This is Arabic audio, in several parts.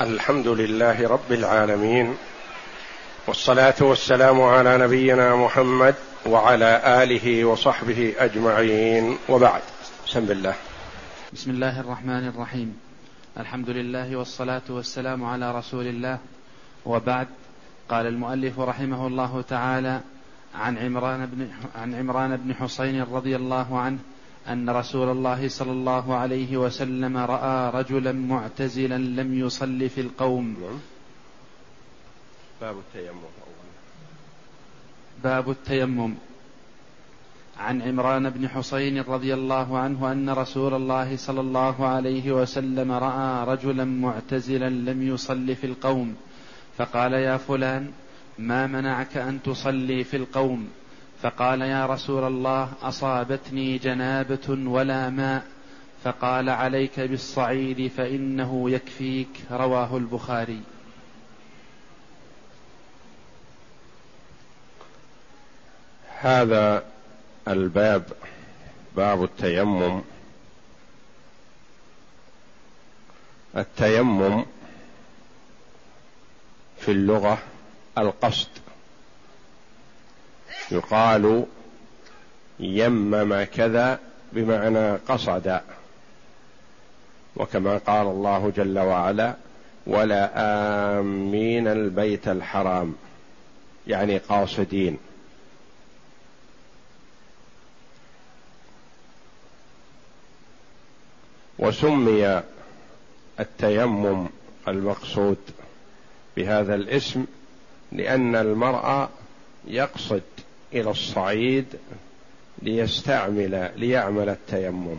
الحمد لله رب العالمين والصلاة والسلام على نبينا محمد وعلى آله وصحبه أجمعين وبعد. بسم الله. بسم الله الرحمن الرحيم. الحمد لله والصلاة والسلام على رسول الله. وبعد قال المؤلف رحمه الله تعالى عن عمران بن عن عمران بن حسين رضي الله عنه أن رسول الله صلى الله عليه وسلم رأى رجلا معتزلا لم يصل في القوم. نعم. باب التيمم باب التيمم. عن عمران بن حسين رضي الله عنه أن رسول الله صلى الله عليه وسلم رأى رجلا معتزلا لم يصل في القوم. فقال يا فلان ما منعك أن تصلي في القوم؟ فقال يا رسول الله أصابتني جنابة ولا ماء. فقال عليك بالصعيد فإنه يكفيك. رواه البخاري. هذا الباب باب التيمم. التيمم في اللغة القصد. يقال يمم كذا بمعنى قصد وكما قال الله جل وعلا ولا آمين البيت الحرام يعني قاصدين. وسمي التيمم المقصود بهذا الاسم لأن المرأة يقصد إلى الصعيد ليستعمل ليعمل التيمم.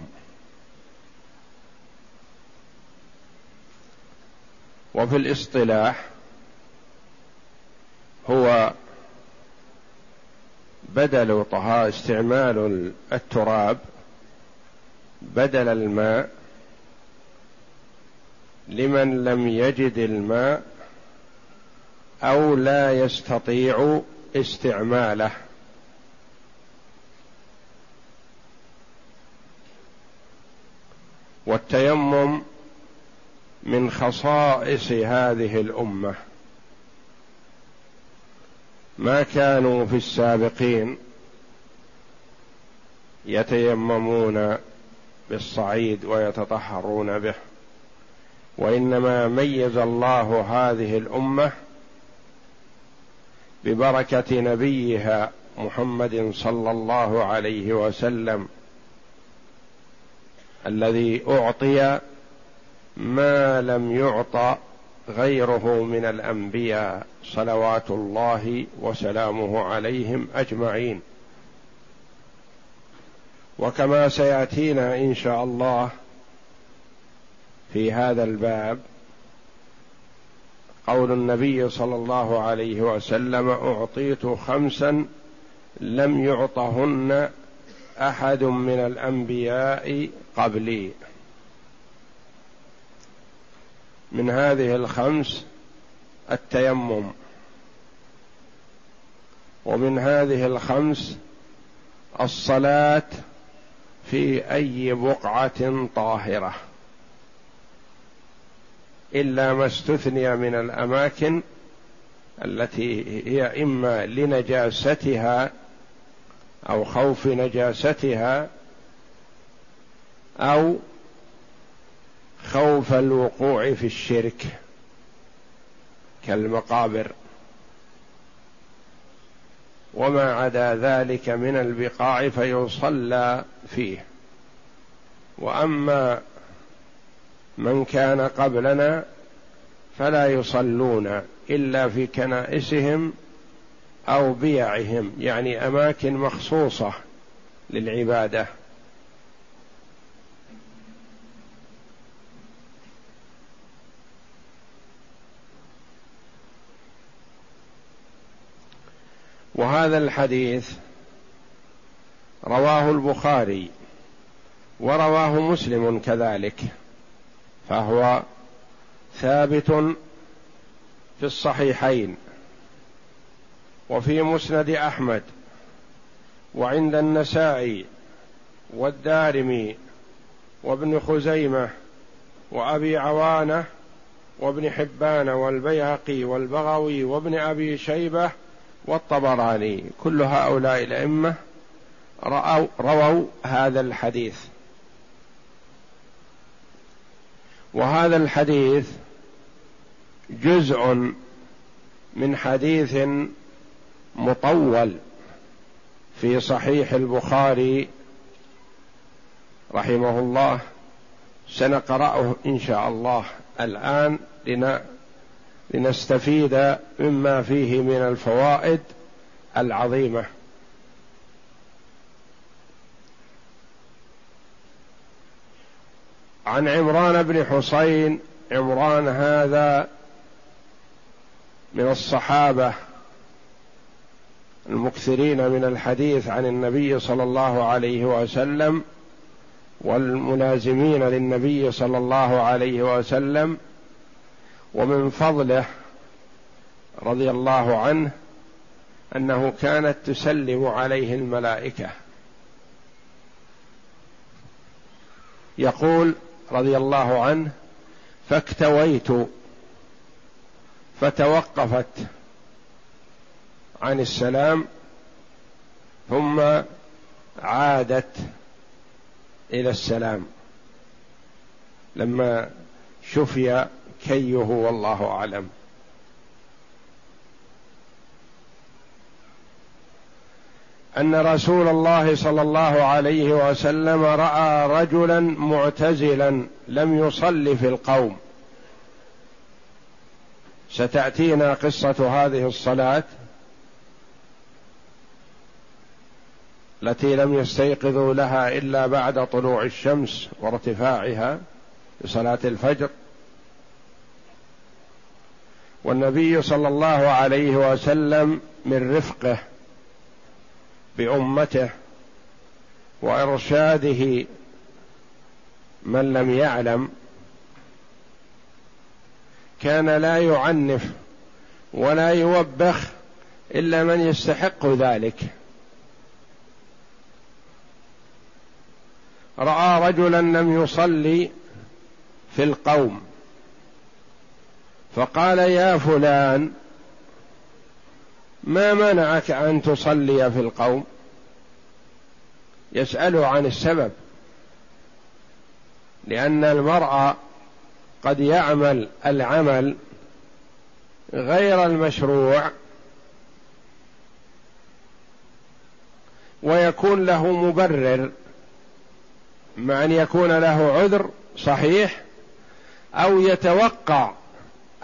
وفي الاصطلاح هو بدل طهاء استعمال التراب بدل الماء لمن لم يجد الماء أو لا يستطيع استعماله. والتيمم من خصائص هذه الأمة. ما كانوا في السابقين يتيممون بالصعيد ويتطهرون به وإنما ميز الله هذه الأمة ببركة نبيها محمد صلى الله عليه وسلم الذي أعطي ما لم يعط غيره من الأنبياء صلوات الله وسلامه عليهم أجمعين. وكما سيأتينا إن شاء الله في هذا الباب قول النبي صلى الله عليه وسلم أعطيت خمسا لم يعطهن أحد من الأنبياء قبلي. من هذه الخمس التيمم. ومن هذه الخمس الصلاة في أي بقعة طاهرة. إلا ما استثني من الأماكن التي هي إما لنجاستها أو خوف نجاستها أو خوف الوقوع في الشرك كالمقابر. وما عدا ذلك من البقاع فيصلى فيه. وأما من كان قبلنا فلا يصلون إلا في كنائسهم أو بيعهم يعني أماكن مخصوصة للعبادة. وهذا الحديث رواه البخاري ورواه مسلم كذلك فهو ثابت في الصحيحين. وفي مسند أحمد وعند النسائي والدارمي وابن خزيمة وأبي عوانة وابن حبان والبيهقي والبغوي وابن أبي شيبة والطبراني. كل هؤلاء الأئمة رأوا رووا هذا الحديث. وهذا الحديث جزء من حديث مطول في صحيح البخاري رحمه الله سنقرأه إن شاء الله الآن لنستفيد مما فيه من الفوائد العظيمة. عن عمران بن حسين عمران هذا من الصحابة المكثرين من الحديث عن النبي صلى الله عليه وسلم والملازمين للنبي صلى الله عليه وسلم ومن فضله رضي الله عنه أنه كانت تسلم عليه الملائكة. يقول رضي الله عنه فاكتويت فتوقفت عن السلام ثم عادت إلى السلام. لما شفي كيه والله أعلم. أن رسول الله صلى الله عليه وسلم رأى رجلا معتزلا لم يصل في القوم. ستأتينا قصة هذه الصلاة. التي لم يستيقظوا لها إلا بعد طلوع الشمس وارتفاعها لصلاة الفجر. والنبي صلى الله عليه وسلم من رفقه بأمته وإرشاده من لم يعلم كان لا يعنف ولا يوبخ إلا من يستحق ذلك. رأى رجلا لم يصلي في القوم. فقال يا فلان ما منعك أن تصلي في القوم؟ يساله عن السبب لأن المرء قد يعمل العمل غير المشروع ويكون له مبرر. مع أن يكون له عذر صحيح أو يتوقع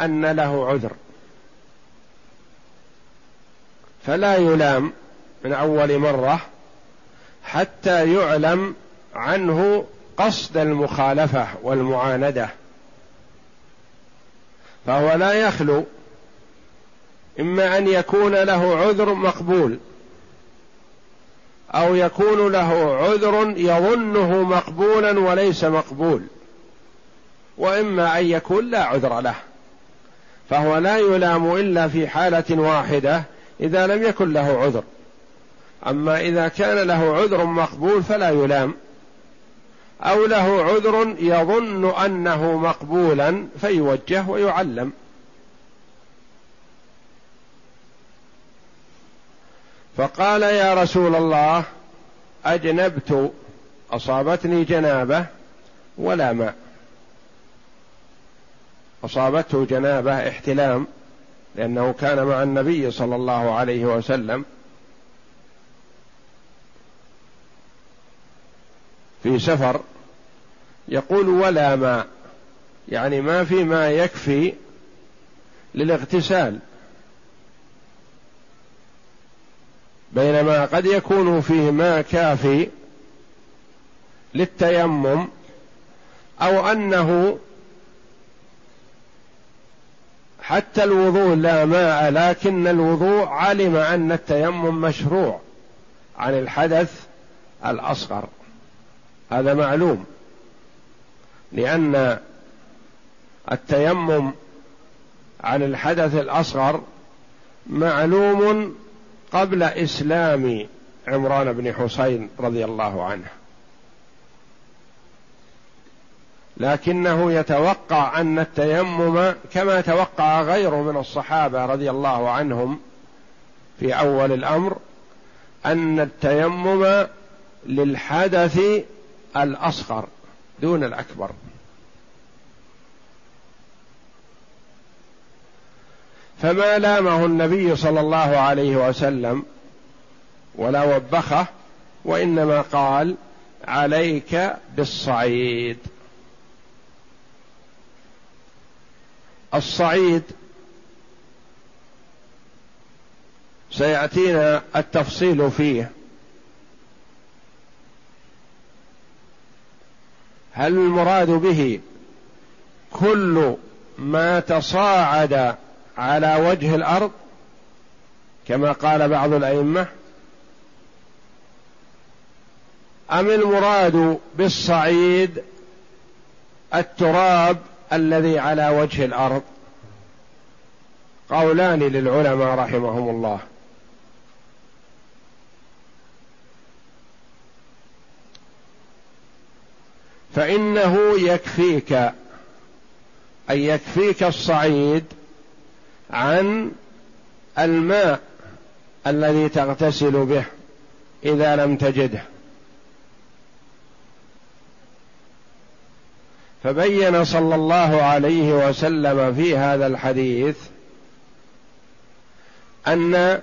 أن له عذر. فلا يلام من أول مرة حتى يعلم عنه قصد المخالفة والمعاندة. فهو لا يخلو إما أن يكون له عذر مقبول أو يكون له عذر يظنه مقبولا وليس مقبول. وإما أن يكون لا عذر له. فهو لا يلام إلا في حالة واحدة إذا لم يكن له عذر. أما إذا كان له عذر مقبول فلا يلام. أو له عذر يظن أنه مقبولا فيوجه ويعلم. فقال يا رسول الله أجنبت أصابتني جنابة ولا ماء. أصابته جنابة احتلام لأنه كان مع النبي صلى الله عليه وسلم. في سفر يقول ولا ماء يعني ما في ما يكفي للاغتسال. بينما قد يكون فيه ماء كافي للتيمم أو أنه حتى الوضوء لا ماء لكن الوضوء علم أن التيمم مشروع عن الحدث الأصغر. هذا معلوم لأن التيمم عن الحدث الأصغر معلوم قبل إسلام عمران بن حسين رضي الله عنه. لكنه يتوقع أن التيمم كما توقع غيره من الصحابة رضي الله عنهم في أول الأمر أن التيمم للحدث الأصغر دون الأكبر. فما لامه النبي صلى الله عليه وسلم ولا وبخه وإنما قال عليك بالصعيد. الصعيد سيأتينا التفصيل فيه. هل المراد به كل ما تصاعد على وجه الأرض كما قال بعض الأئمة أم المراد بالصعيد التراب الذي على وجه الأرض؟ قولان للعلماء رحمهم الله. فإنه يكفيك ان يكفيك الصعيد عن الماء الذي تغتسل به إذا لم تجده. فبين صلى الله عليه وسلم في هذا الحديث أن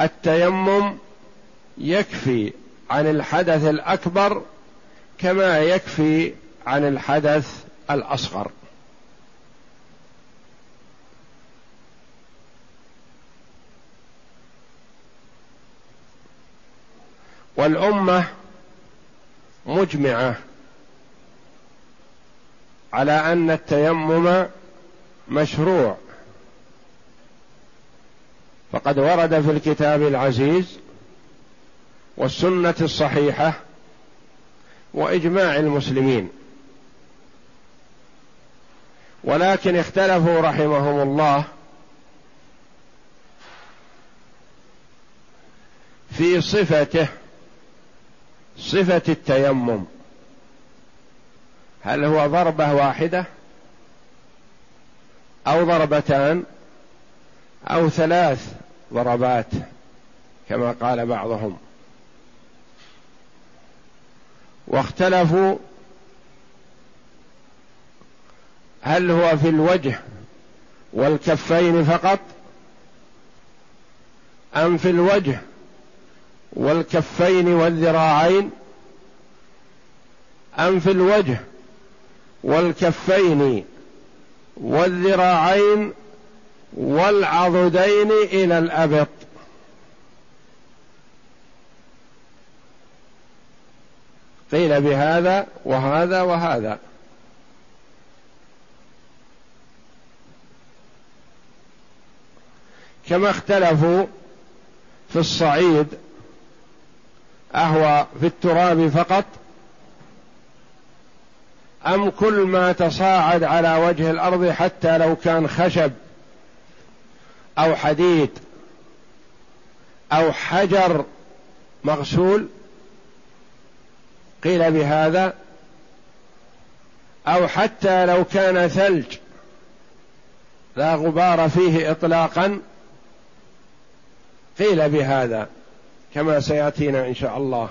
التيمم يكفي عن الحدث الأكبر كما يكفي عن الحدث الأصغر. والامه مجمعة على أن التيمم مشروع. فقد ورد في الكتاب العزيز والسنة الصحيحة وإجماع المسلمين. ولكن اختلفوا رحمهم الله في صفته صفة التيمم. هل هو ضربة واحدة؟ أو ضربتان؟ أو ثلاث ضربات كما قال بعضهم. واختلفوا هل هو في الوجه والكفين فقط أم في الوجه والكفين والذراعين أم في الوجه والكفين والذراعين والعضدين إلى الابط قيل بهذا وهذا وهذا. كما اختلفوا في الصعيد اهو في التراب فقط؟ أم كل ما تصاعد على وجه الأرض حتى لو كان خشب أو حديد أو حجر مغسول؟ قيل بهذا. أو حتى لو كان ثلج لا غبار فيه اطلاقا؟ قيل بهذا. كما سيأتينا إن شاء الله.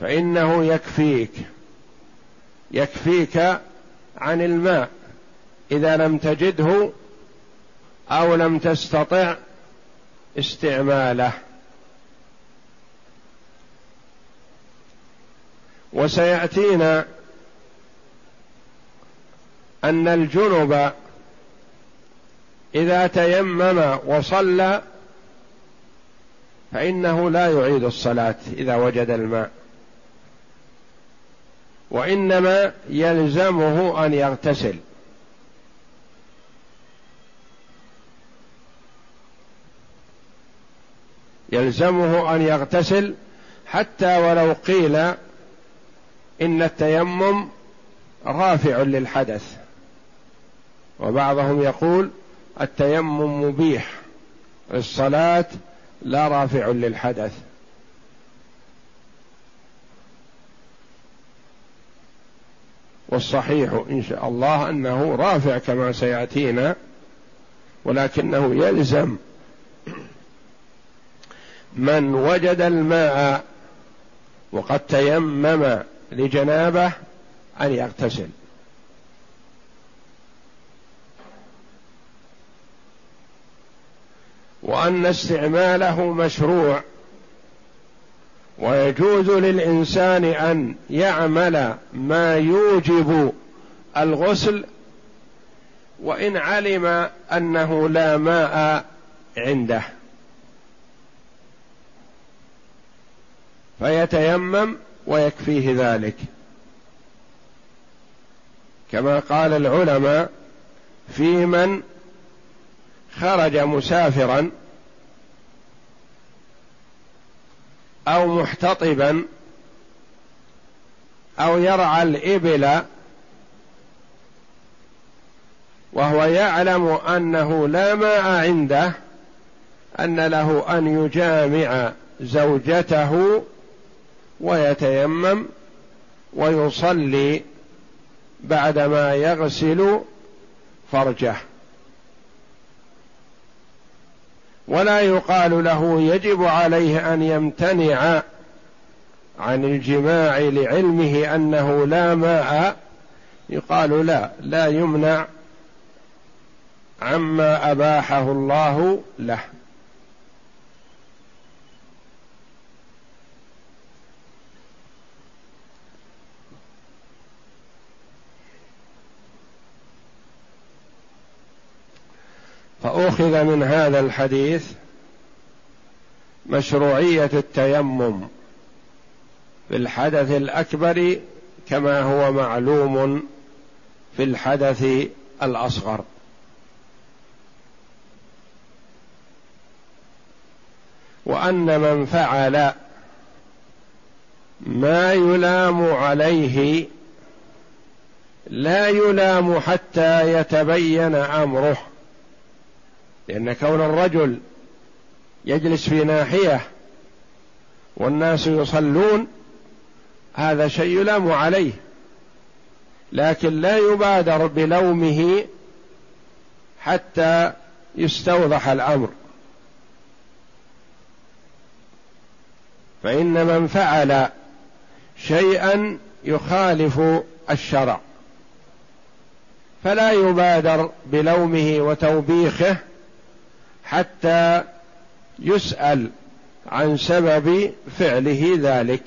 فإنه يكفيك يكفيك عن الماء إذا لم تجده أو لم تستطع استعماله. وسيأتينا أن الجنب إذا تيمم وصلى فإنه لا يعيد الصلاة إذا وجد الماء. وإنما يلزمه أن يغتسل. يلزمه أن يغتسل حتى ولو قيل إن التيمم رافع للحدث. وبعضهم يقول التيمم مبيح الصلاة لا رافع للحدث. والصحيح إن شاء الله أنه رافع كما سيأتينا ولكنه يلزم من وجد الماء وقد تيمم لجنابه أن يغتسل. وان استعماله مشروع. ويجوز للإنسان أن يعمل ما يوجب الغسل وإن علم أنه لا ماء عنده. فيتيمم ويكفيه ذلك. كما قال العلماء في من خرج مسافرا أو محتطبا أو يرعى الإبل وهو يعلم أنه لا ماء عنده أن له أن يجامع زوجته ويتيمم ويصلي بعدما يغسل فرجه. ولا يقال له يجب عليه أن يمتنع عن الجماع لعلمه أنه لا ماء. يقال لا لا يمنع عما أباحه الله له. فأخذ من هذا الحديث مشروعية التيمم في الحدث الأكبر كما هو معلوم في الحدث الأصغر. وأن من فعل ما يلام عليه لا يلام حتى يتبين أمره. لأن كون الرجل يجلس في ناحية والناس يصلون هذا شيء يلام عليه. لكن لا يبادر بلومه حتى يستوضح الأمر. فإن من فعل شيئا يخالف الشرع. فلا يبادر بلومه وتوبيخه حتى يسأل عن سبب فعله ذلك.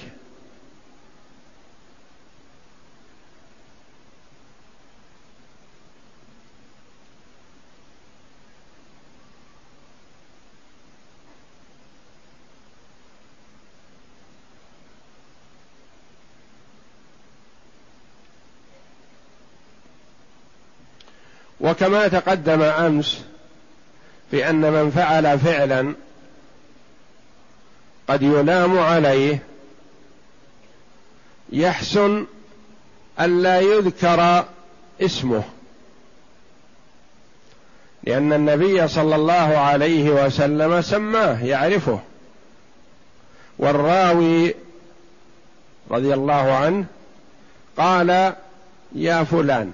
وكما تقدم أمس ان من فعل فعلا قد يلام عليه يحسن الا يذكر اسمه. لأن النبي صلى الله عليه وسلم سماه يعرفه. والراوي رضي الله عنه قال يا فلان.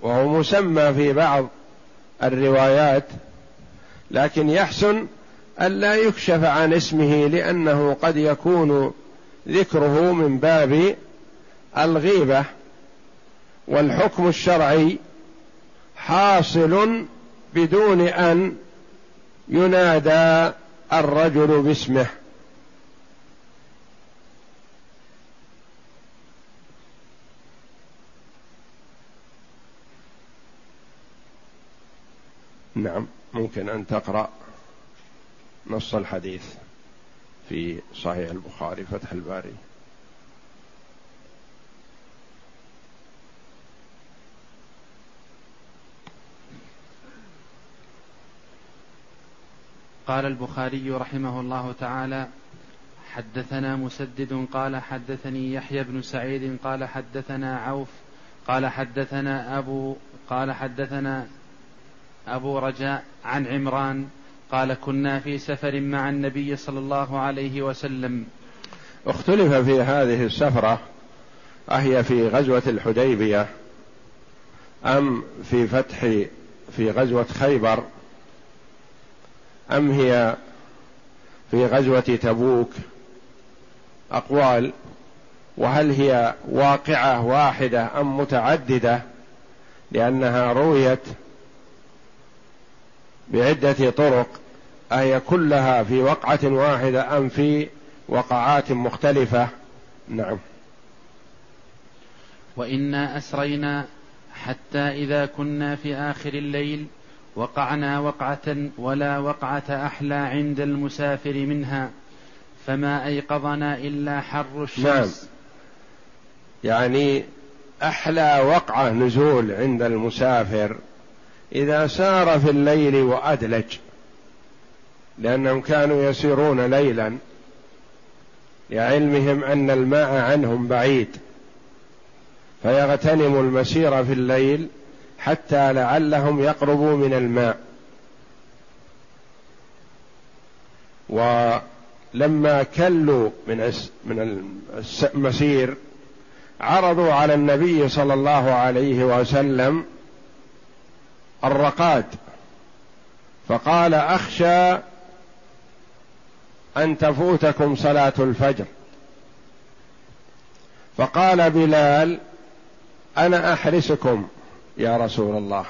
وهو مسمى في بعض الروايات لكن يحسن ألا يكشف عن اسمه لأنه قد يكون ذكره من باب الغيبة والحكم الشرعي حاصل بدون أن ينادى الرجل باسمه. نعم ممكن أن تقرأ نص الحديث في صحيح البخاري فتح الباري. قال البخاري رحمه الله تعالى حدثنا مسدد قال حدثني يحيى بن سعيد قال حدثنا عوف قال حدثنا أبو قال حدثنا أبو رجاء عن عمران قال كنا في سفر مع النبي صلى الله عليه وسلم. اختلف في هذه السفرة أهي في غزوة الحديبية أم في فتح في غزوة خيبر أم هي في غزوة تبوك؟ أقوال. وهل هي واقعة واحدة أم متعددة؟ لأنها رويت بعدة طرق أهي كلها في وقعة واحدة أم في وقعات مختلفة. نعم. وإنا أسرينا حتى إذا كنا في آخر الليل وقعنا وقعة ولا وقعة أحلى عند المسافر منها فما أيقظنا إلا حر الشمس. نعم. يعني أحلى وقعة نزول عند المسافر إذا سار في الليل وأدلج لأنهم كانوا يسيرون ليلا لعلمهم أن الماء عنهم بعيد. فيغتنموا المسير في الليل حتى لعلهم يقربوا من الماء. ولما كلوا من من المسير عرضوا على النبي صلى الله عليه وسلم الرقاد. فقال أخشى أن تفوتكم صلاة الفجر. فقال بلال أنا أحرسكم يا رسول الله.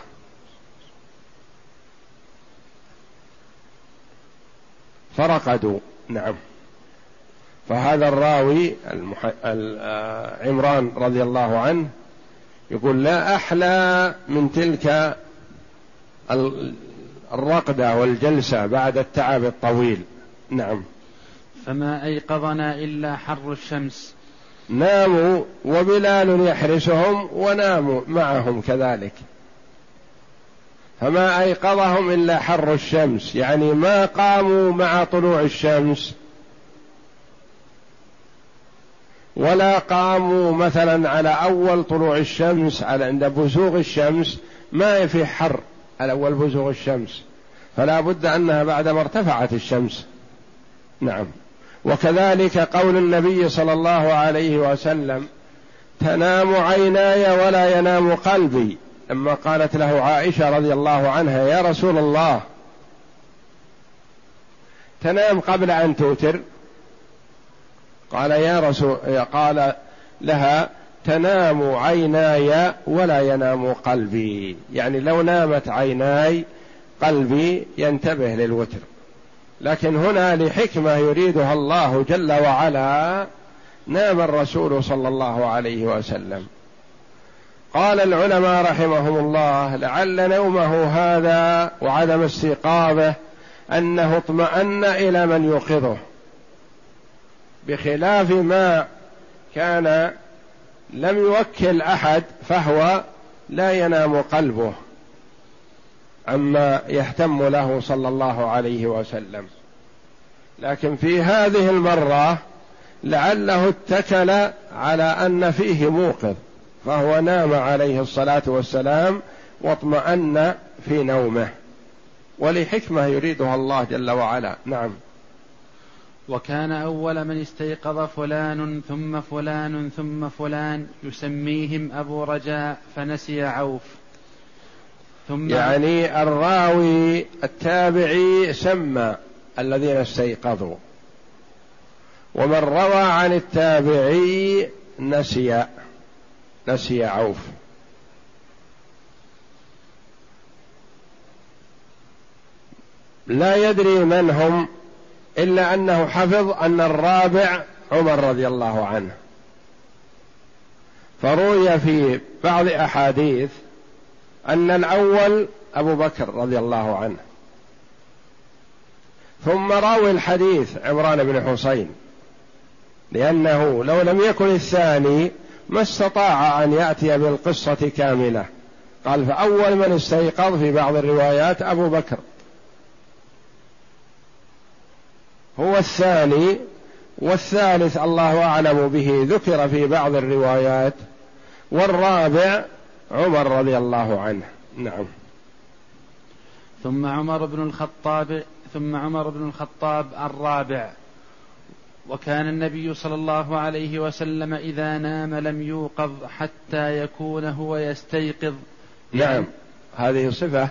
فرقدوا نعم. فهذا الراوي المح... آه، عمران رضي الله عنه يقول لا أحلى من تلك الرقدة والجلسة بعد التعب الطويل. نعم. فما أيقظنا إلا حر الشمس. ناموا وبلال يحرسهم وناموا معهم كذلك. فما أيقظهم إلا حر الشمس. يعني ما قاموا مع طلوع الشمس. ولا قاموا مثلا على أول طلوع الشمس على عند بزوغ الشمس ما في حر. على اول بزوغ الشمس فلا بد أنها بعدما ارتفعت الشمس. نعم. وكذلك قول النبي صلى الله عليه وسلم تنام عيناي ولا ينام قلبي. لما قالت له عائشة رضي الله عنها يا رسول الله تنام قبل أن توتر؟ قال يا رسول قال لها تنام عيناي ولا ينام قلبي. يعني لو نامت عيناي قلبي ينتبه للوتر. لكن هنا لحكمة يريدها الله جل وعلا نام الرسول صلى الله عليه وسلم. قال العلماء رحمهم الله لعل نومه هذا وعدم استيقاظه أنه اطمأن إلى من يوقظه. بخلاف ما كان لم يوكل أحد فهو لا ينام قلبه عما يهتم له صلى الله عليه وسلم. لكن في هذه المرة لعله اتكل على أن فيه موقظ فهو نام عليه الصلاة والسلام واطمأن في نومه. ولحكمة يريدها الله جل وعلا. نعم. وكان أول من استيقظ فلان ثم فلان ثم فلان يسميهم أبو رجاء فنسي عوف. ثم يعني الراوي التابعي سمى الذين استيقظوا. ومن روى عن التابعي نسي نسي عوف. لا يدري من هم إلا أنه حفظ أن الرابع عمر رضي الله عنه. فروي في بعض أحاديث أن الأول أبو بكر رضي الله عنه. ثم راوي الحديث عمران بن حسين لأنه لو لم يكن الثاني ما استطاع أن يأتي بالقصة كاملة. قال فأول من استيقظ في بعض الروايات أبو بكر. هو الثاني والثالث الله أعلم به ذكر في بعض الروايات والرابع عمر رضي الله عنه. نعم. ثم عمر بن الخطاب ثم عمر بن الخطاب الرابع. وكان النبي صلى الله عليه وسلم إذا نام لم يوقظ حتى يكون هو يستيقظ. نعم. هذه صفة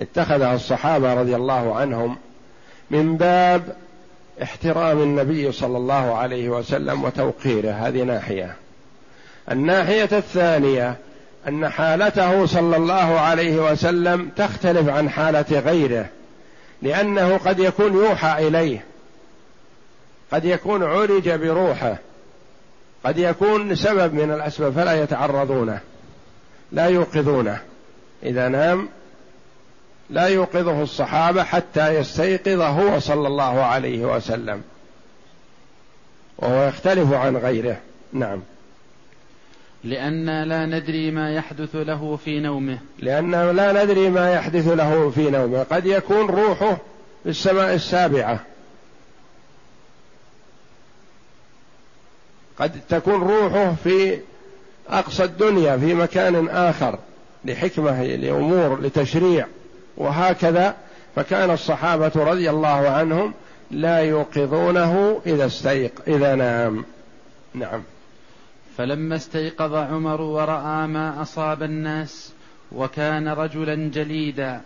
اتخذها الصحابة رضي الله عنهم من باب احترام النبي صلى الله عليه وسلم وتوقيره. هذه ناحية. الناحية الثانية أن حالته صلى الله عليه وسلم تختلف عن حالة غيره لأنه قد يكون يوحى إليه قد يكون عرج بروحه قد يكون سبب من الأسباب فلا يتعرضونه لا يوقظونه. إذا نام لا يوقظه الصحابة حتى يستيقظ هو صلى الله عليه وسلم. وهو يختلف عن غيره. نعم. لأن لا ندري ما يحدث له في نومه. لأن لا ندري ما يحدث له في نومه. قد يكون روحه في السماء السابعة. قد تكون روحه في أقصى الدنيا في مكان آخر لحكمة لأمور لتشريع. وهكذا فكان الصحابة رضي الله عنهم لا يوقظونه إذا استيق إذا نام. نعم. فلما استيقظ عمر ورأى ما أصاب الناس وكان رجلا جليدا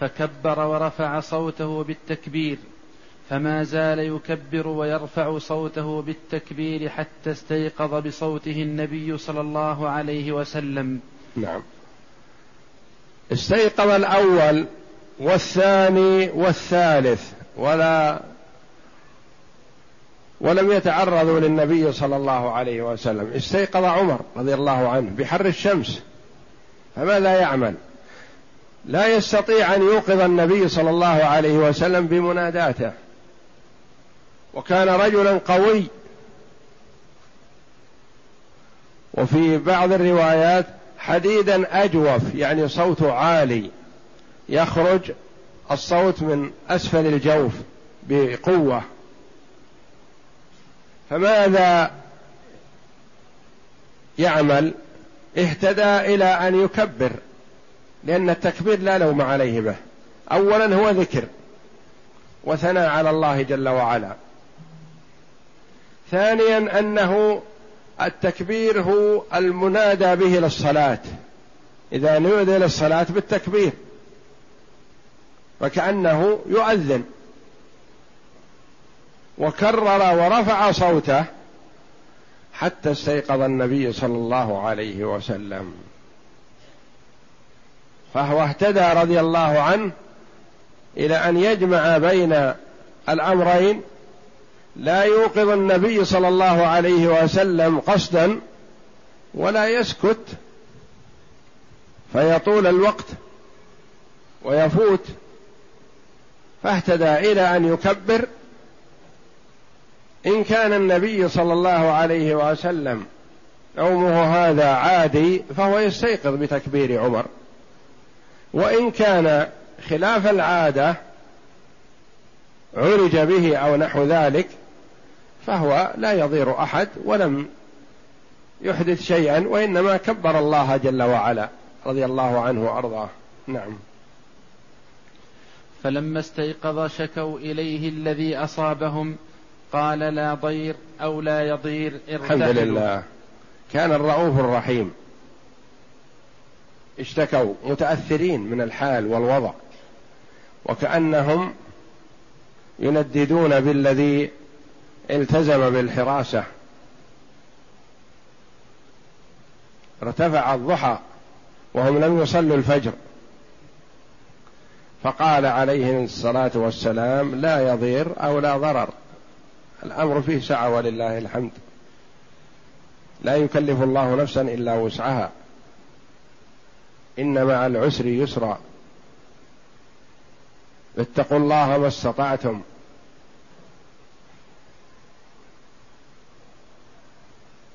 فكبر ورفع صوته بالتكبير فما زال يكبر ويرفع صوته بالتكبير حتى استيقظ بصوته النبي صلى الله عليه وسلم. نعم. استيقظ الأول والثاني والثالث ولا ولم يتعرضوا للنبي صلى الله عليه وسلم. استيقظ عمر رضي الله عنه بحر الشمس فماذا يعمل؟ لا يستطيع أن يوقظ النبي صلى الله عليه وسلم بمناداته. وكان رجلا قوي. وفي بعض الروايات حديدا أجوف يعني صوته عالي يخرج الصوت من أسفل الجوف بقوة. فماذا يعمل؟ اهتدى إلى أن يكبر لأن التكبير لا لوم عليه به. اولا هو ذكر وثناء على الله جل وعلا. ثانيا أنه التكبير هو المنادى به للصلاة. إذا نودي للصلاة بالتكبير. فكانه يؤذن. وكرر ورفع صوته حتى استيقظ النبي صلى الله عليه وسلم. فهو اهتدى رضي الله عنه إلى أن يجمع بين الأمرين لا يوقظ النبي صلى الله عليه وسلم قصدا ولا يسكت فيطول الوقت ويفوت. فاهتدى إلى أن يكبر. إن كان النبي صلى الله عليه وسلم نومه هذا عادي فهو يستيقظ بتكبير عمر. وإن كان خلاف العادة عرج به أو نحو ذلك فهو لا يضير أحد ولم يحدث شيئا وإنما كبر الله جل وعلا رضي الله عنه وأرضاه. نعم. فلما استيقظ شكوا إليه الذي أصابهم قال لا ضير أو لا يضير الحمد لله. كان الرؤوف الرحيم. اشتكوا متأثرين من الحال والوضع وكأنهم ينددون بالذي التزم بالحراسة. ارتفع الضحى وهم لم يصلوا الفجر. فقال عليه الصلاة والسلام لا يضير أو لا ضرر. الأمر فيه سعة ولله الحمد. لا يكلف الله نفسا إلا وسعها. إن مع العسر يسرا. اتقوا الله ما استطعتم.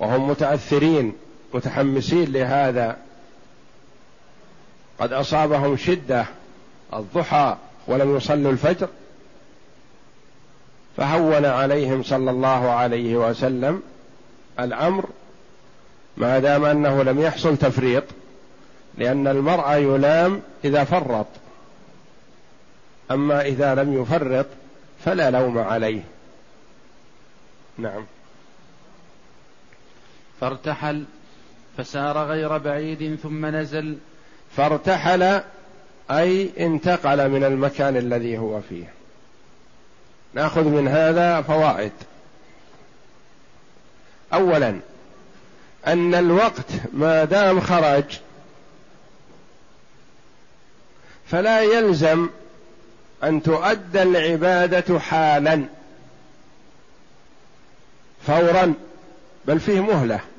وهم متأثرين متحمسين لهذا. قد أصابهم شدة الضحى ولم يصلوا الفجر فهون عليهم صلى الله عليه وسلم الأمر ما دام أنه لم يحصل تفريط لأن المرء يلام إذا فرط. أما إذا لم يفرط فلا لوم عليه. نعم. فارتحل فسار غير بعيد ثم نزل. فارتحل أي انتقل من المكان الذي هو فيه. نأخذ من هذا فوائد. اولا أن الوقت ما دام خرج فلا يلزم أن تؤدى العبادة حالا فورا بل فيه مهلة.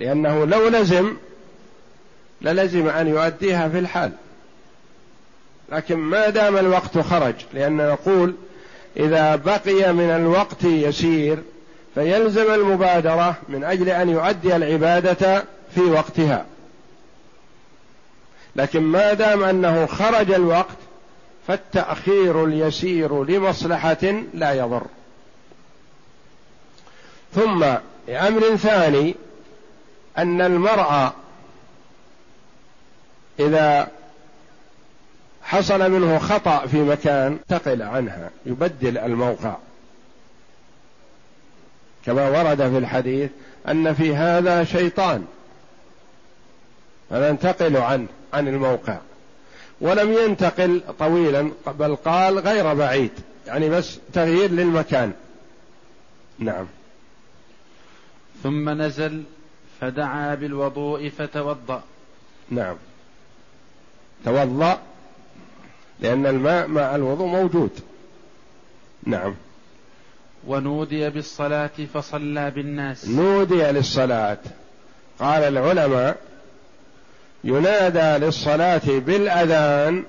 لأنه لو لزم للزم أن يؤديها في الحال. لكن ما دام الوقت خرج لأن نقول إذا بقي من الوقت يسير فيلزم المبادرة من أجل أن يؤدي العبادة في وقتها. لكن ما دام أنه خرج الوقت فالتأخير اليسير لمصلحة لا يضر. ثم أمر ثاني أن المرء إذا حصل منه خطأ في مكان تقل عنها يبدل الموقع. كما ورد في الحديث أن في هذا شيطان فننتقل عنه عن الموقع. ولم ينتقل طويلا بل قال غير بعيد يعني بس تغيير للمكان. نعم. ثم نزل فدعا بالوضوء فتوضأ. نعم. توضأ لأن الماء مع الوضوء موجود. نعم. ونودي بالصلاة فصلى بالناس. نودي للصلاة. قال العلماء ينادى للصلاة بالأذان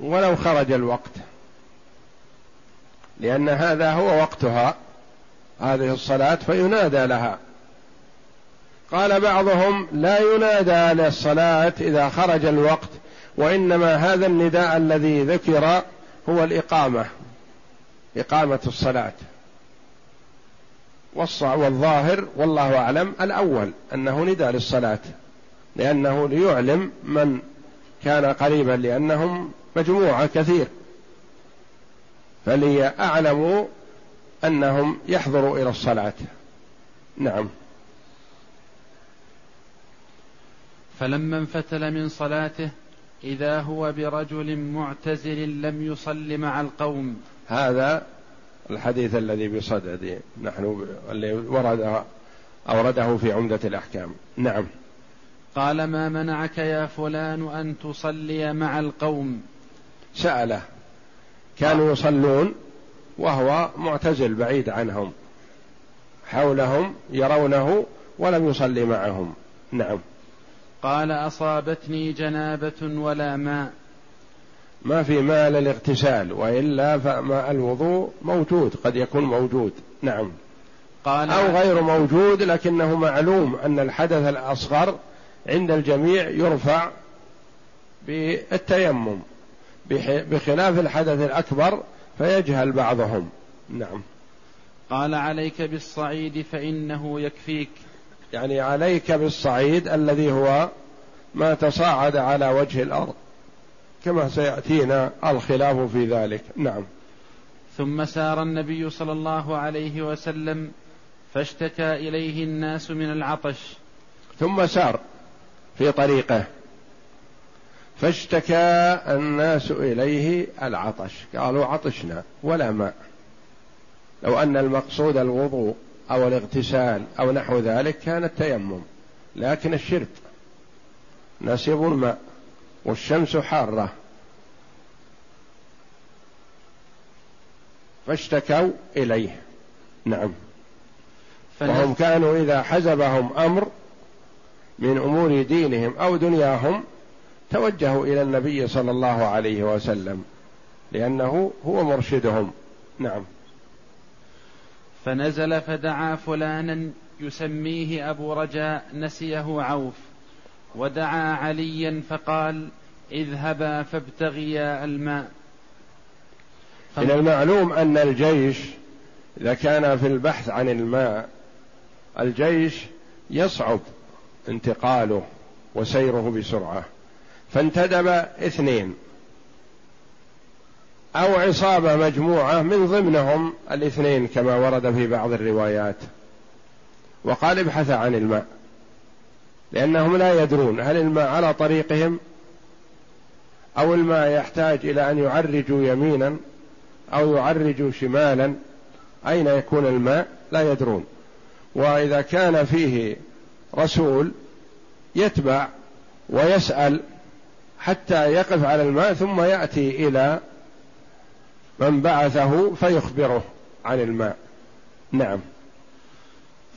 ولو خرج الوقت. لأن هذا هو وقتها هذه الصلاة فينادى لها. قال بعضهم لا ينادى للصلاة إذا خرج الوقت وإنما هذا النداء الذي ذكر هو الإقامة إقامة الصلاة. والظاهر والله أعلم الأول أنه نداء للصلاة لأنه ليعلم من كان قريبا لأنهم مجموعة كثير. فليعلموا أنهم يحضروا إلى الصلاة. نعم. فلما انفتل من صلاته إذا هو برجل معتزل لم يصل مع القوم. هذا الحديث الذي بصدد نحن اللي ورد أورده في عمدة الأحكام. نعم. قال ما منعك يا فلان أن تصلي مع القوم؟ سأله. كانوا يصلون وهو معتزل بعيد عنهم. حولهم يرونه ولم يصلي معهم. نعم. قال أصابتني جنابة ولا ماء. ما في ماء للاغتسال وإلا فماء الوضوء موجود قد يكون موجود نعم. قال أو غير موجود لكنه معلوم أن الحدث الأصغر عند الجميع يرفع بالتيمم بخلاف الحدث الأكبر فيجهل بعضهم نعم. قال عليك بالصعيد فإنه يكفيك. يعني عليك بالصعيد الذي هو ما تصاعد على وجه الأرض كما سيأتينا الخلاف في ذلك. نعم. ثم سار النبي صلى الله عليه وسلم فاشتكى إليه الناس من العطش. ثم سار في طريقه فاشتكى الناس إليه العطش. قالوا عطشنا ولا ماء لو أن المقصود الوضوء. أو الاغتسال أو نحو ذلك كان التيمم لكن الشرب نسب الماء والشمس حارة. فاشتكوا إليه. نعم. وهم كانوا إذا حزبهم أمر من أمور دينهم أو دنياهم توجهوا إلى النبي صلى الله عليه وسلم لأنه هو مرشدهم. نعم. فنزل فدعا فلانا يسميه أبو رجاء نسيه عوف ودعا عليا فقال اذهبا فابتغيا الماء. من المعلوم أن الجيش إذا كان في البحث عن الماء الجيش يصعب انتقاله وسيره بسرعة فانتدب اثنين أو عصابة مجموعة من ضمنهم الاثنين كما ورد في بعض الروايات. وقال ابحث عن الماء لأنهم لا يدرون هل الماء على طريقهم أو الماء يحتاج إلى أن يعرجوا يمينا أو يعرجوا شمالا. أين يكون الماء؟ لا يدرون. وإذا كان فيه رسول يتبع ويسأل حتى يقف على الماء ثم يأتي إلى من بعثه فيخبره عن الماء. نعم.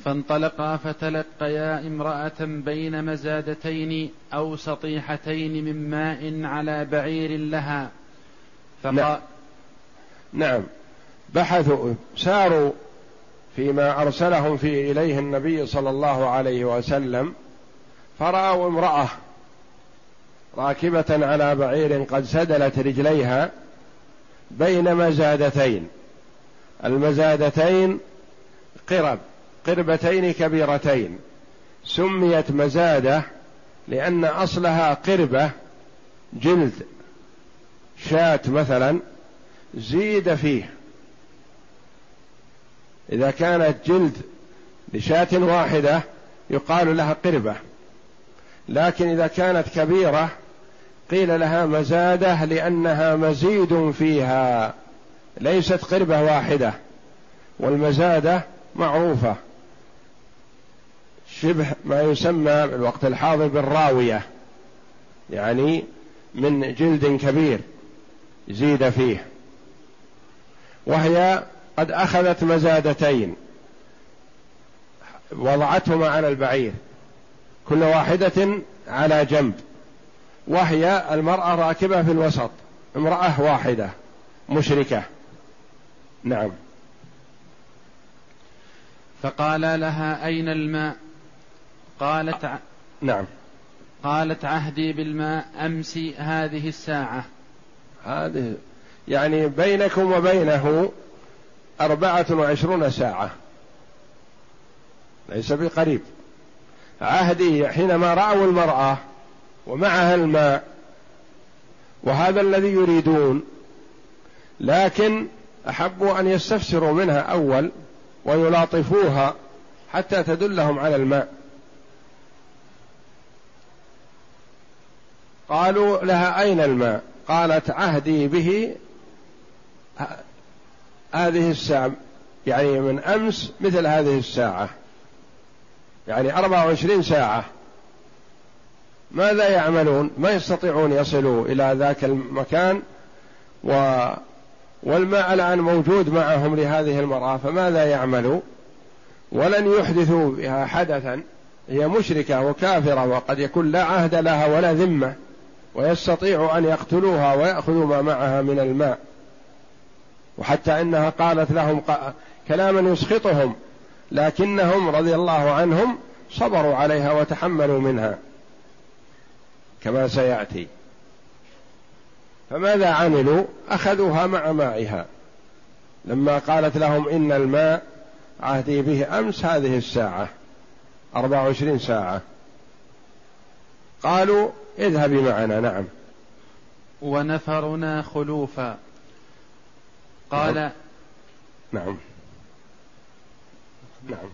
فانطلقا فتلقيا امرأة بين مزادتين أو سطيحتين من ماء على بعير لها. فقال نعم. نعم. بحثوا ساروا فيما أرسلهم في إليه النبي صلى الله عليه وسلم فرأوا امرأة راكبة على بعير قد سدلت رجليها بين مزادتين. المزادتين قرب قربتين كبيرتين. سميت مزادة لأن أصلها قربة جلد شاة مثلا زيد فيه. إذا كانت جلد لشاة واحدة يقال لها قربة. لكن إذا كانت كبيرة قيل لها مزادة لأنها مزيد فيها ليست قربة واحدة والمزادة معروفة. شبه ما يسمى بالوقت الحاضر بالراوية يعني من جلد كبير زيد فيه. وهي قد أخذت مزادتين وضعتهما على البعير كل واحدة على جنب. وهي المرأة راكبة في الوسط امرأة واحدة مشركة. نعم. فقال لها أين الماء؟ قالت ع... نعم. قالت عهدي بالماء أمس هذه الساعة. هذه يعني بينكم وبينه أربعة وعشرون ساعة. ليس بقريب. عهدي حينما رأوا المرأة ومعها الماء. وهذا الذي يريدون. لكن أحبوا أن يستفسروا منها أول ويلاطفوها حتى تدلهم على الماء. قالوا لها أين الماء؟ قالت عهدي به هذه الساعة يعني من أمس مثل هذه الساعة يعني أربعة وعشرين ساعة. ماذا يعملون؟ ما يستطيعون يصلوا إلى ذاك المكان و والماء الآن موجود معهم لهذه المرأة فماذا يعملوا؟ ولن يحدثوا بها حدثا هي مشركة وكافرة وقد يكون لا عهد لها ولا ذمة ويستطيع أن يقتلوها ويأخذوا ما معها من الماء. وحتى إنها قالت لهم كلاما يسخطهم لكنهم رضي الله عنهم صبروا عليها وتحملوا منها. كما سيأتي. فماذا عملوا؟ أخذوها مع مائها. لما قالت لهم إن الماء عهدي به أمس هذه الساعة أربع وعشرين ساعة. قالوا اذهبي معنا نعم. ونفرنا خلوفا. قال نعم. نعم, نعم.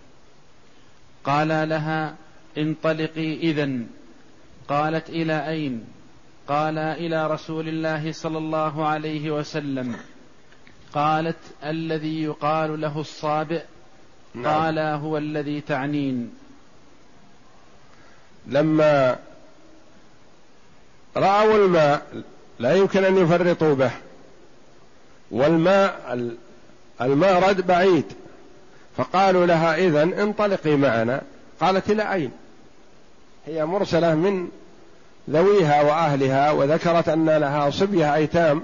قال لها انطلقي اذا قالت إلى أين؟ قال إلى رسول الله صلى الله عليه وسلم. قالت الذي يقال له الصابئ. نعم. قال هو الذي تعنين. لما رأوا الماء لا يمكن أن يفرطوا به. والماء الماء رد بعيد. فقالوا لها إذا انطلقي معنا. قالت إلى أين؟ هي مرسلة من ذويها وأهلها وذكرت أن لها صبية أيتام.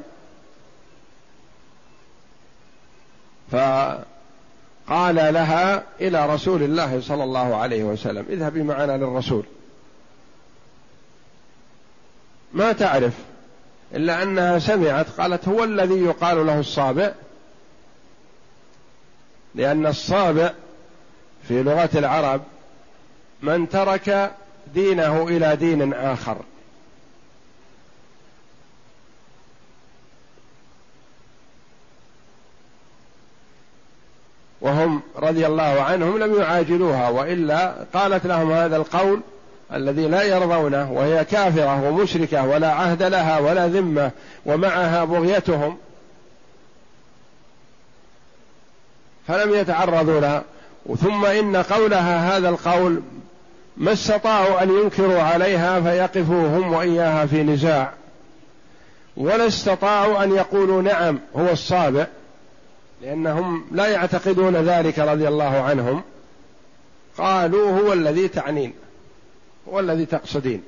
فقال لها إلى رسول الله صلى الله عليه وسلم اذهبي معنا للرسول. ما تعرف إلا أنها سمعت قالت هو الذي يقال له الصابع؟ لأن الصابع في لغة العرب من ترك دينه إلى دين آخر. وهم رضي الله عنهم لم يعاجلوها وإلا قالت لهم هذا القول الذي لا يرضونه وهي كافرة ومشركة ولا عهد لها ولا ذمة ومعها بغيتهم. فلم يتعرضوا لها. ثم إن قولها هذا القول ما استطاعوا أن ينكروا عليها فيقفوا هم وإياها في نزاع. ولا استطاعوا أن يقولوا نعم هو الصابع لأنهم لا يعتقدون ذلك رضي الله عنهم. قالوا هو الذي تعنين هو الذي تقصدين.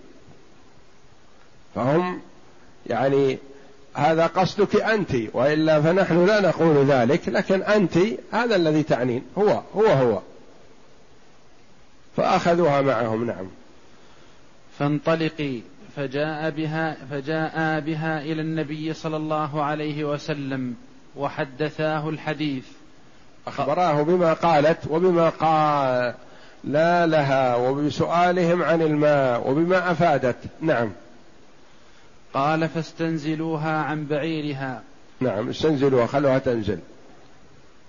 فهم يعني هذا قصدك أنت وإلا فنحن لا نقول ذلك لكن أنت هذا الذي تعنين هو هو هو. فأخذوها معهم نعم. فانطلقي فجاء بها فجاء بها إلى النبي صلى الله عليه وسلم وحدثاه الحديث. أخبراه بما قالت وبما قال لا لها وبسؤالهم عن الماء وبما أفادت. نعم. قال فاستنزلوها عن بعيرها. نعم استنزلوها خلوها تنزل.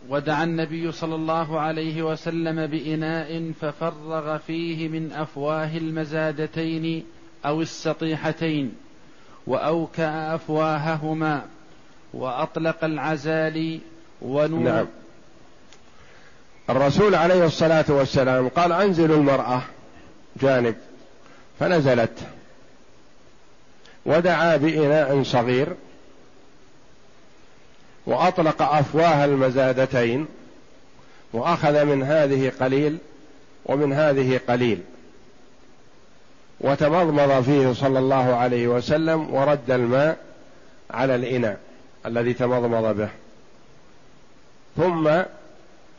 ودعا النبي صلى الله عليه وسلم بإناء ففرغ فيه من أفواه المزادتين أو السطيحتين وأوكأ أفواههما وأطلق العزال ونور نعم. الرسول عليه الصلاة والسلام قال أنزلوا المرأة. جانب. فنزلت. ودعا بإناء صغير. وأطلق أفواه المزادتين وأخذ من هذه قليل ومن هذه قليل. وتمضمض فيه صلى الله عليه وسلم ورد الماء على الإناء الذي تمضمض به. ثم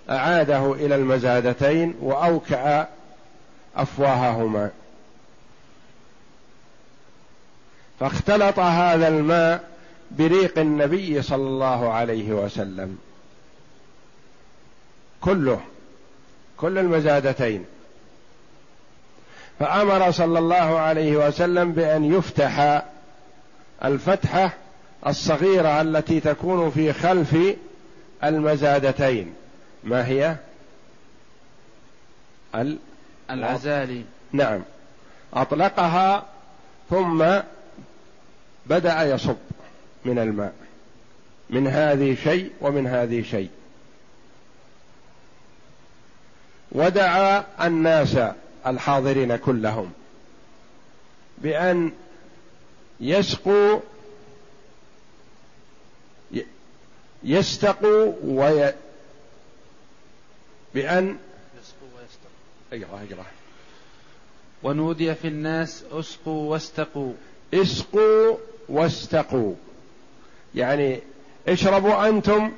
أعاده إلى المزادتين وأوكأ أفواههما. فاختلط هذا الماء بريق النبي صلى الله عليه وسلم. كله كل المزادتين. فأمر صلى الله عليه وسلم بأن يفتح الفتحة الصغيرة التي تكون في خلف المزادتين. ما هي؟ العزالي. نعم. أطلقها ثم بدأ يصب. من الماء. من هذه شيء ومن هذه شيء. ودعا الناس الحاضرين كلهم بأن يسقوا يستقوا وي بأن يسقوا ويستقوا اقرأ اقرأ ونودي في الناس اسقوا واستقوا. اسقوا واستقوا. يعني اشربوا أنتم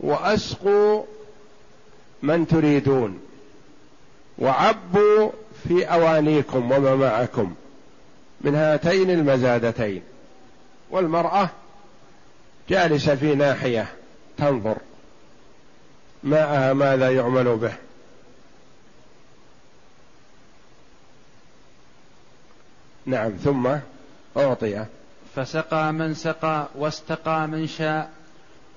وأسقوا من تريدون وعبوا في أوانيكم وما معكم من هاتين المزادتين والمرأة جالسة في ناحية تنظر ماءها ماذا يعمل به نعم ثم أعطي فسقى من سقى واستقى من شاء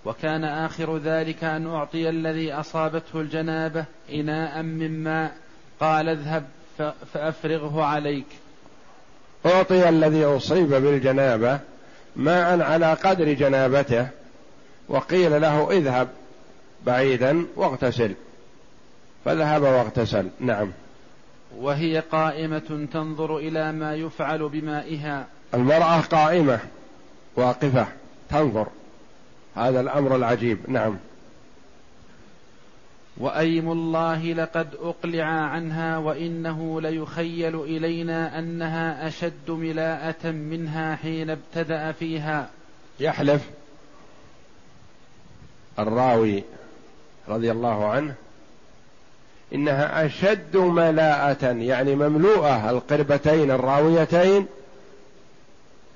وكان آخر ذلك أن أعطي الذي أصابته الجنابة إناء من ماء. قال اذهب فأفرغه عليك. أعطي الذي أصيب بالجنابة ماء على قدر جنابته وقيل له اذهب بعيدا واغتسل. فذهب واغتسل. نعم. وهي قائمة تنظر إلى ما يفعل بمائها. المرأة قائمة واقفة تنظر. هذا الأمر العجيب. نعم. وأيم الله لقد أقلع عنها وإنه ليخيل إلينا أنها أشد ملاءة منها حين ابتدأ فيها. يحلف الراوي رضي الله عنه إنها أشد ملاءة يعني مملوءة القربتين الراويتين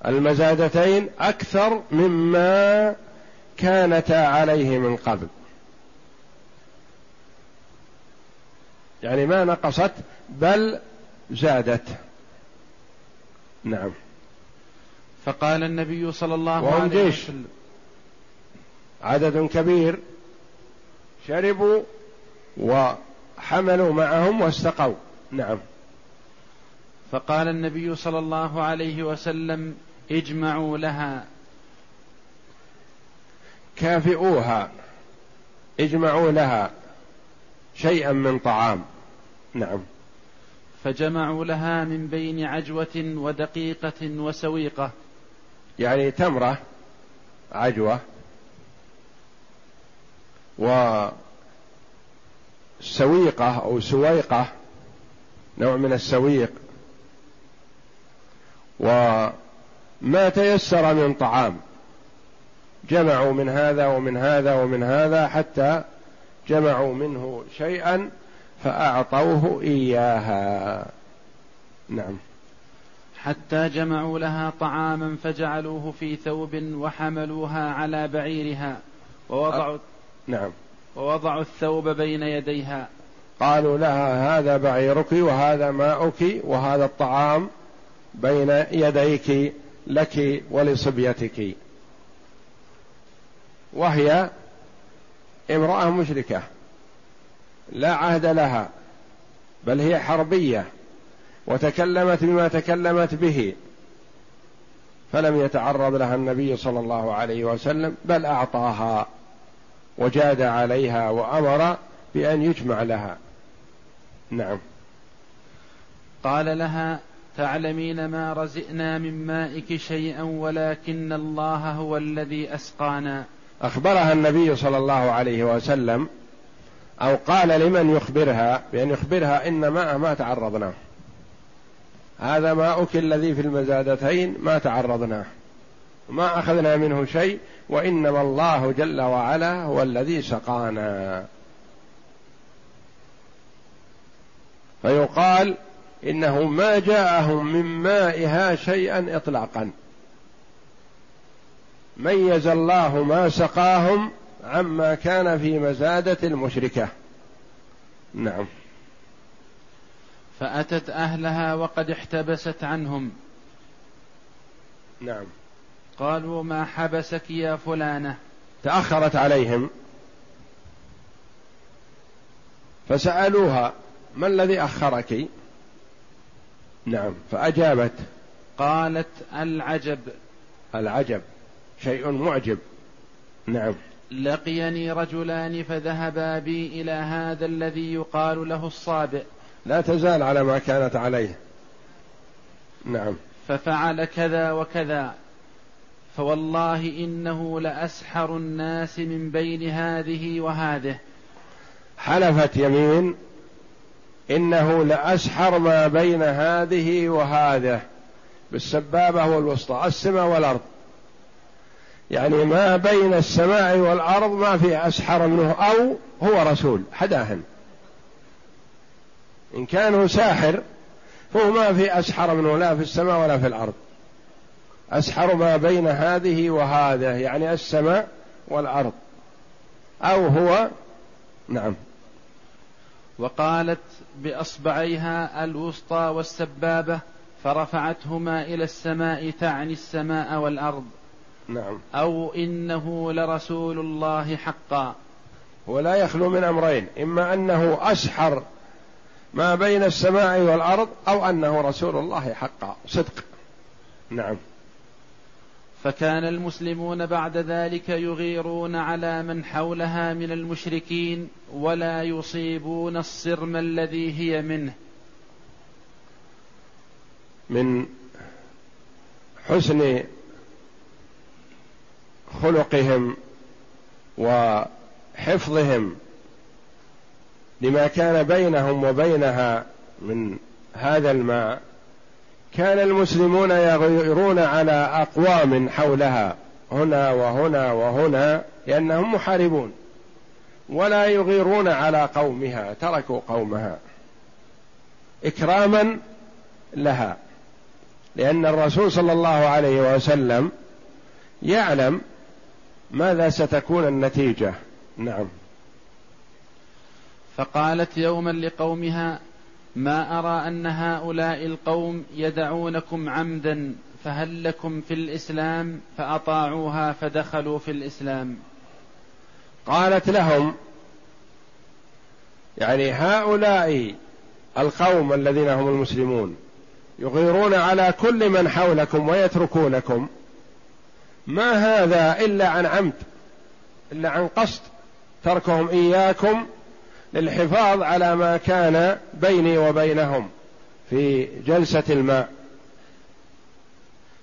المزادتين أكثر مما كانتا عليه من قبل. يعني ما نقصت بل زادت. نعم. فقال النبي صلى الله عليه جيش. وسلم عدد كبير. شربوا وحملوا معهم واستقوا. نعم. فقال النبي صلى الله عليه وسلم اجمعوا لها. كافئوها. اجمعوا لها شيئا من طعام. نعم. فجمعوا لها من بين عجوة ودقيقة وسويقة. يعني تمرة عجوة وسويقة أو سويقة نوع من السويق وما تيسر من طعام. جمعوا من هذا ومن هذا ومن هذا حتى جمعوا منه شيئا فأعطوه إياها. نعم. حتى جمعوا لها طعاما فجعلوه في ثوب وحملوها على بعيرها ووضعوا نعم. ووضعوا الثوب بين يديها. قالوا لها هذا بعيرك وهذا ماؤك وهذا الطعام بين يديك. لك ولصبيتك وهي امرأة مشركة لا عهد لها بل هي حربية وتكلمت بما تكلمت به فلم يتعرض لها النبي صلى الله عليه وسلم بل أعطاها وجاد عليها وأمر بأن يجمع لها. نعم. قال لها تعلمين ما رزئنا من مائك شيئا ولكن الله هو الذي أسقانا. أخبرها النبي صلى الله عليه وسلم أو قال لمن يخبرها بأن يخبرها ان ماء ما تعرضناه هذا ماؤك الذي في المزادتين ما تعرضناه ما أخذنا منه شيء وإنما الله جل وعلا هو الذي سقانا. فيقال إنه ما جاءهم من مائها شيئا اطلاقا. ميز الله ما سقاهم عما كان في مزادة المشركة. نعم. فأتت أهلها وقد احتبست عنهم. نعم. قالوا ما حبسك يا فلانة؟ تأخرت عليهم. فسألوها ما الذي أخرك؟ نعم. فأجابت. قالت العجب. العجب. شيء معجب. نعم. لقيني رجلان فذهبا بي إلى هذا الذي يقال له الصابئ. لا تزال على ما كانت عليه. نعم. ففعل كذا وكذا. فوالله إنه لأسحر الناس من بين هذه وهذه. حلفت يمين إنه لأسحر ما بين هذه وهذه بالسبابة والوسطى السماء والأرض. يعني ما بين السماء والأرض ما في أسحر منه أو هو رسول حداهن إن كان ساحر فهو ما في أسحر منه لا في السماء ولا في الأرض. أسحر ما بين هذه وهذه يعني السماء والأرض. أو هو نعم. وقالت بأصبعيها الوسطى والسبابة فرفعتهما إلى السماء تعني السماء والأرض. نعم. أو إنه لرسول الله حقا. ولا يخلو من أمرين إما أنه أسحر ما بين السماء والأرض أو أنه رسول الله حقا. صدق. نعم. فكان المسلمون بعد ذلك يغيرون على من حولها من المشركين ولا يصيبون الصرم الذي هي منه. من حسن خلقهم وحفظهم لما كان بينهم وبينها من هذا الماء. كان المسلمون يغيرون على أقوام حولها هنا وهنا وهنا لأنهم محاربون ولا يغيرون على قومها تركوا قومها إكراما لها لأن الرسول صلى الله عليه وسلم يعلم ماذا ستكون النتيجة. نعم. فقالت يوما لقومها ما أرى أن هؤلاء القوم يدعونكم عمدا فهل لكم في الإسلام فأطاعوها فدخلوا في الإسلام؟ قالت لهم يعني هؤلاء القوم الذين هم المسلمون يغيرون على كل من حولكم ويتركونكم. ما هذا إلا عن عمد إلا عن قصد تركهم إياكم للحفاظ على ما كان بيني وبينهم في جلسة الماء.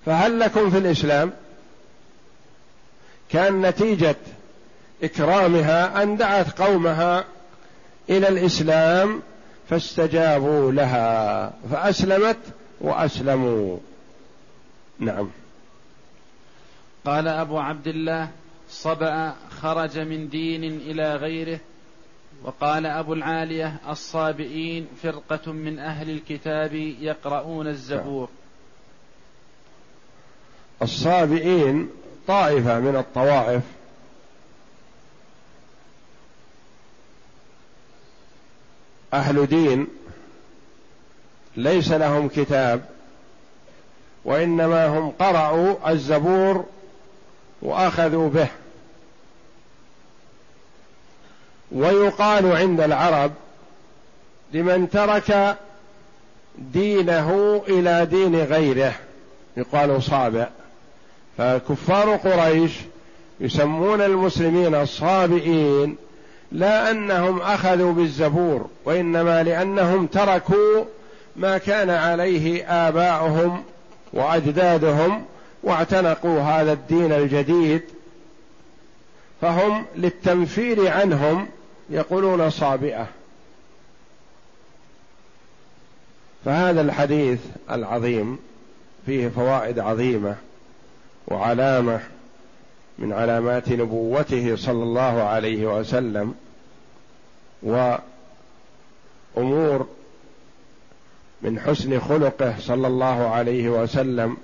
فهل لكم في الإسلام كان نتيجة إكرامها أن دعت قومها إلى الإسلام فاستجابوا لها فأسلمت وأسلموا؟ نعم. قال أبو عبد الله صبأ خرج من دين إلى غيره وقال أبو العالية الصابئين فرقة من أهل الكتاب يقرؤون الزبور. الصابئين طائفة من الطوائف. أهل دين. ليس لهم كتاب. وإنما هم قرأوا الزبور وأخذوا به. ويقال عند العرب لمن ترك دينه إلى دين غيره يقال صابئ. فكفار قريش يسمون المسلمين الصابئين لا أنهم أخذوا بالزبور وإنما لأنهم تركوا ما كان عليه آباؤهم وأجدادهم واعتنقوا هذا الدين الجديد. فهم للتنفير عنهم يقولون صابئة. فهذا الحديث العظيم فيه فوائد عظيمة وعلامة من علامات نبوته صلى الله عليه وسلم وأمور من حسن خلقه صلى الله عليه وسلم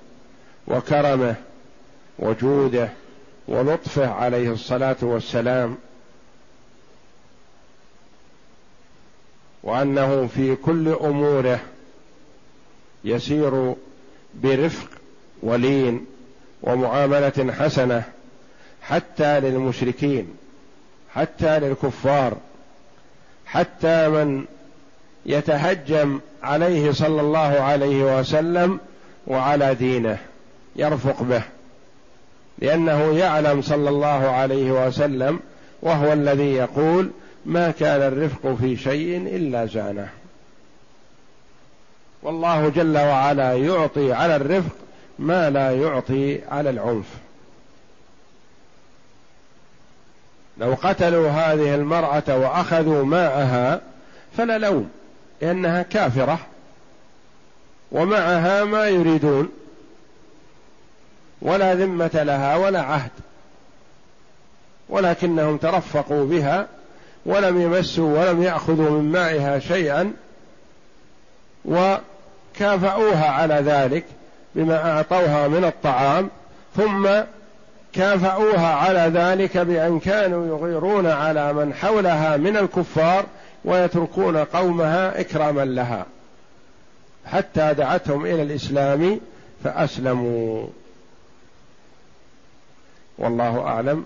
وكرمه وجوده ولطفه عليه الصلاة والسلام وأنه في كل أموره يسير برفق ولين ومعاملة حسنة حتى للمشركين حتى للكفار حتى من يتهجم عليه صلى الله عليه وسلم وعلى دينه يرفق به لأنه يعلم صلى الله عليه وسلم وهو الذي يقول ما كان الرفق في شيء إلا زانه. والله جل وعلا يعطي على الرفق ما لا يعطي على العنف. لو قتلوا هذه المرأة وأخذوا ماءها فلا لوم لأنها كافرة ومعها ما يريدون ولا ذمة لها ولا عهد ولكنهم ترفقوا بها ولم يمسوا ولم يأخذوا من مائها شيئا وكافأوها على ذلك بما أعطوها من الطعام ثم كافأوها على ذلك بأن كانوا يغيرون على من حولها من الكفار ويتركون قومها إكراما لها. حتى دعتهم إلى الإسلام فأسلموا. والله أعلم.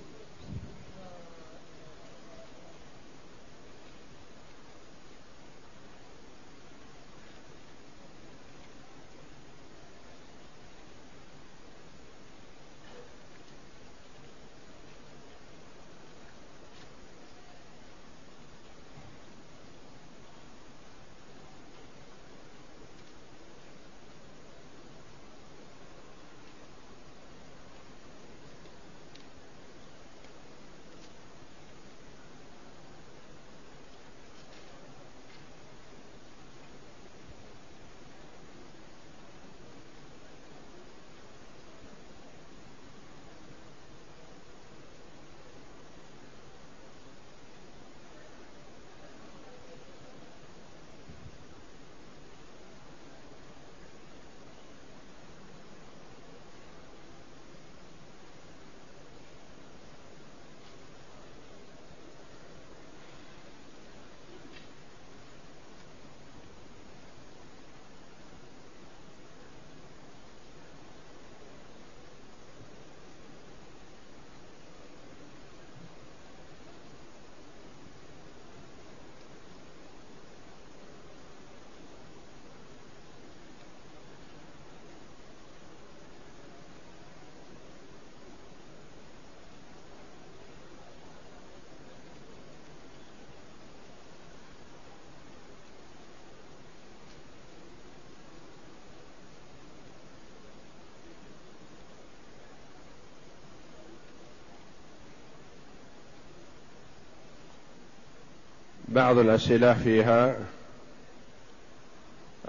بعض الأسئلة فيها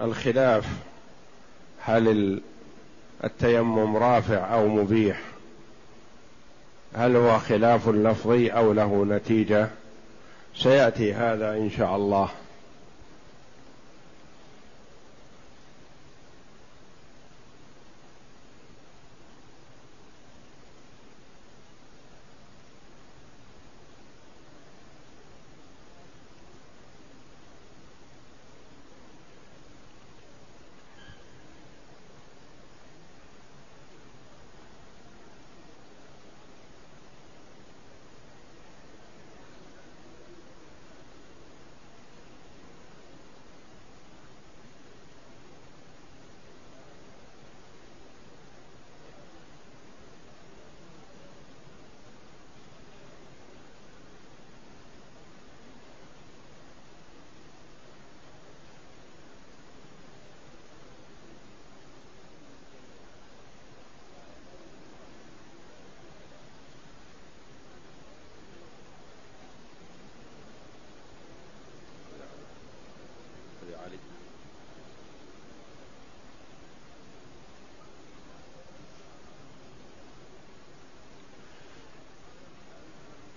الخلاف هل التيمم رافع أو مبيح؟ هل هو خلاف لفظي أو له نتيجة؟ سيأتي هذا إن شاء الله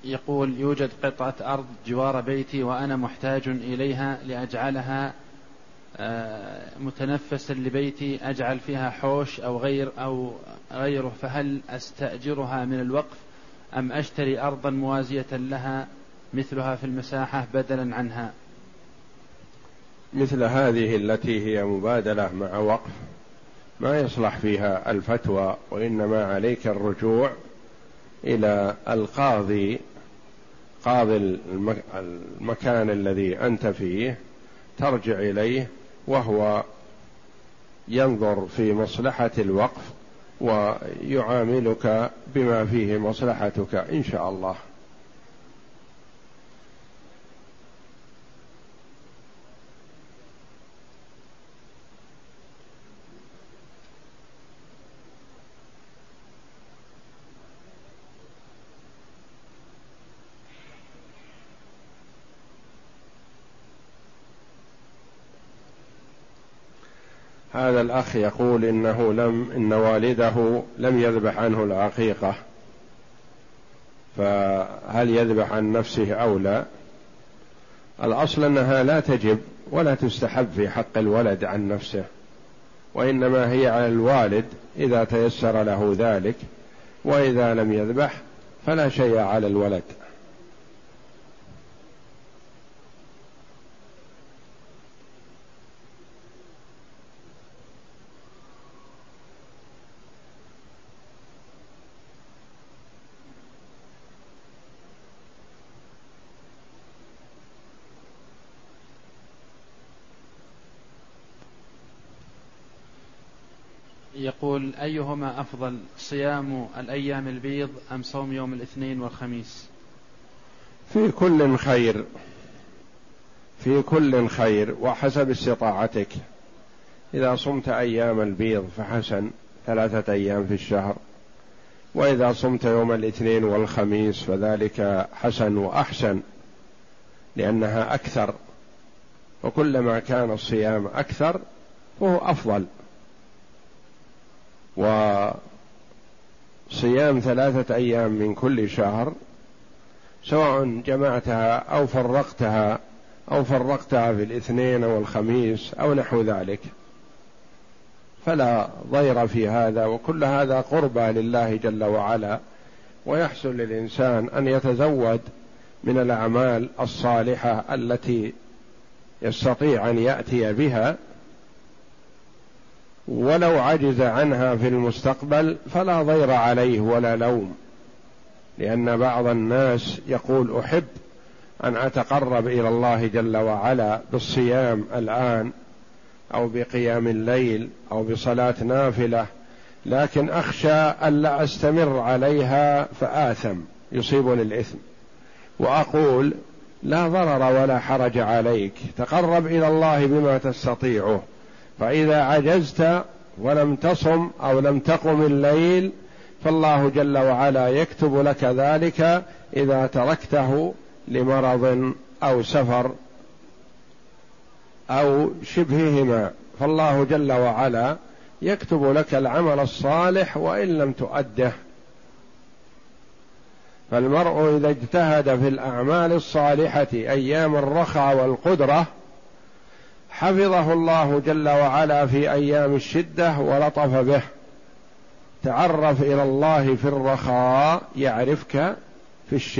يقول يوجد قطعة أرض جوار بيتي وأنا محتاج إليها لأجعلها آه، متنفسا لبيتي أجعل فيها حوش أو غير أو غيره فهل أستأجرها من الوقف أم أشتري أرضا موازية لها مثلها في المساحة بدلا عنها؟ مثل هذه التي هي مبادلة مع وقف ما يصلح فيها الفتوى وإنما عليك الرجوع إلى القاضي قاضي المكان الذي أنت فيه ترجع إليه وهو ينظر في مصلحة الوقف ويعاملك بما فيه مصلحتك إن شاء الله. هذا الأخ يقول إنه لم إن والده لم يذبح عنه العقيقة. فهل يذبح عن نفسه أو لا؟ الأصل أنها لا تجب ولا تستحب في حق الولد عن نفسه وإنما هي على الوالد إذا تيسر له ذلك وإذا لم يذبح فلا شيء على الولد. يقول أيهما أفضل صيام الأيام البيض أم صوم يوم الاثنين والخميس؟ في كل خير في كل خير وحسب استطاعتك. إذا صمت أيام البيض فحسن ثلاثة أيام في الشهر. وإذا صمت يوم الاثنين والخميس فذلك حسن وأحسن لأنها أكثر. وكلما كان الصيام أكثر فهو أفضل. وصيام ثلاثة أيام من كل شهر سواء جمعتها أو فرقتها أو فرقتها في الاثنين والخميس أو نحو ذلك. فلا ضير في هذا وكل هذا قربى لله جل وعلا ويحسن للإنسان أن يتزود من الأعمال الصالحة التي يستطيع أن يأتي بها. ولو عجز عنها في المستقبل فلا ضير عليه ولا لوم. لأن بعض الناس يقول أحب أن أتقرب إلى الله جل وعلا بالصيام الآن أو بقيام الليل أو بصلاة نافلة لكن أخشى الا أستمر عليها فآثم يصيبني الاثم وأقول لا ضرر ولا حرج عليك تقرب إلى الله بما تستطيعه. فإذا عجزت ولم تصم أو لم تقم الليل فالله جل وعلا يكتب لك ذلك إذا تركته لمرض أو سفر أو شبههما. فالله جل وعلا يكتب لك العمل الصالح وإن لم تؤده. فالمرء إذا اجتهد في الأعمال الصالحة أيام الرخاء والقدرة حفظه الله جل وعلا في أيام الشدة ولطف به. تعرف إلى الله في الرخاء يعرفك في الشدة.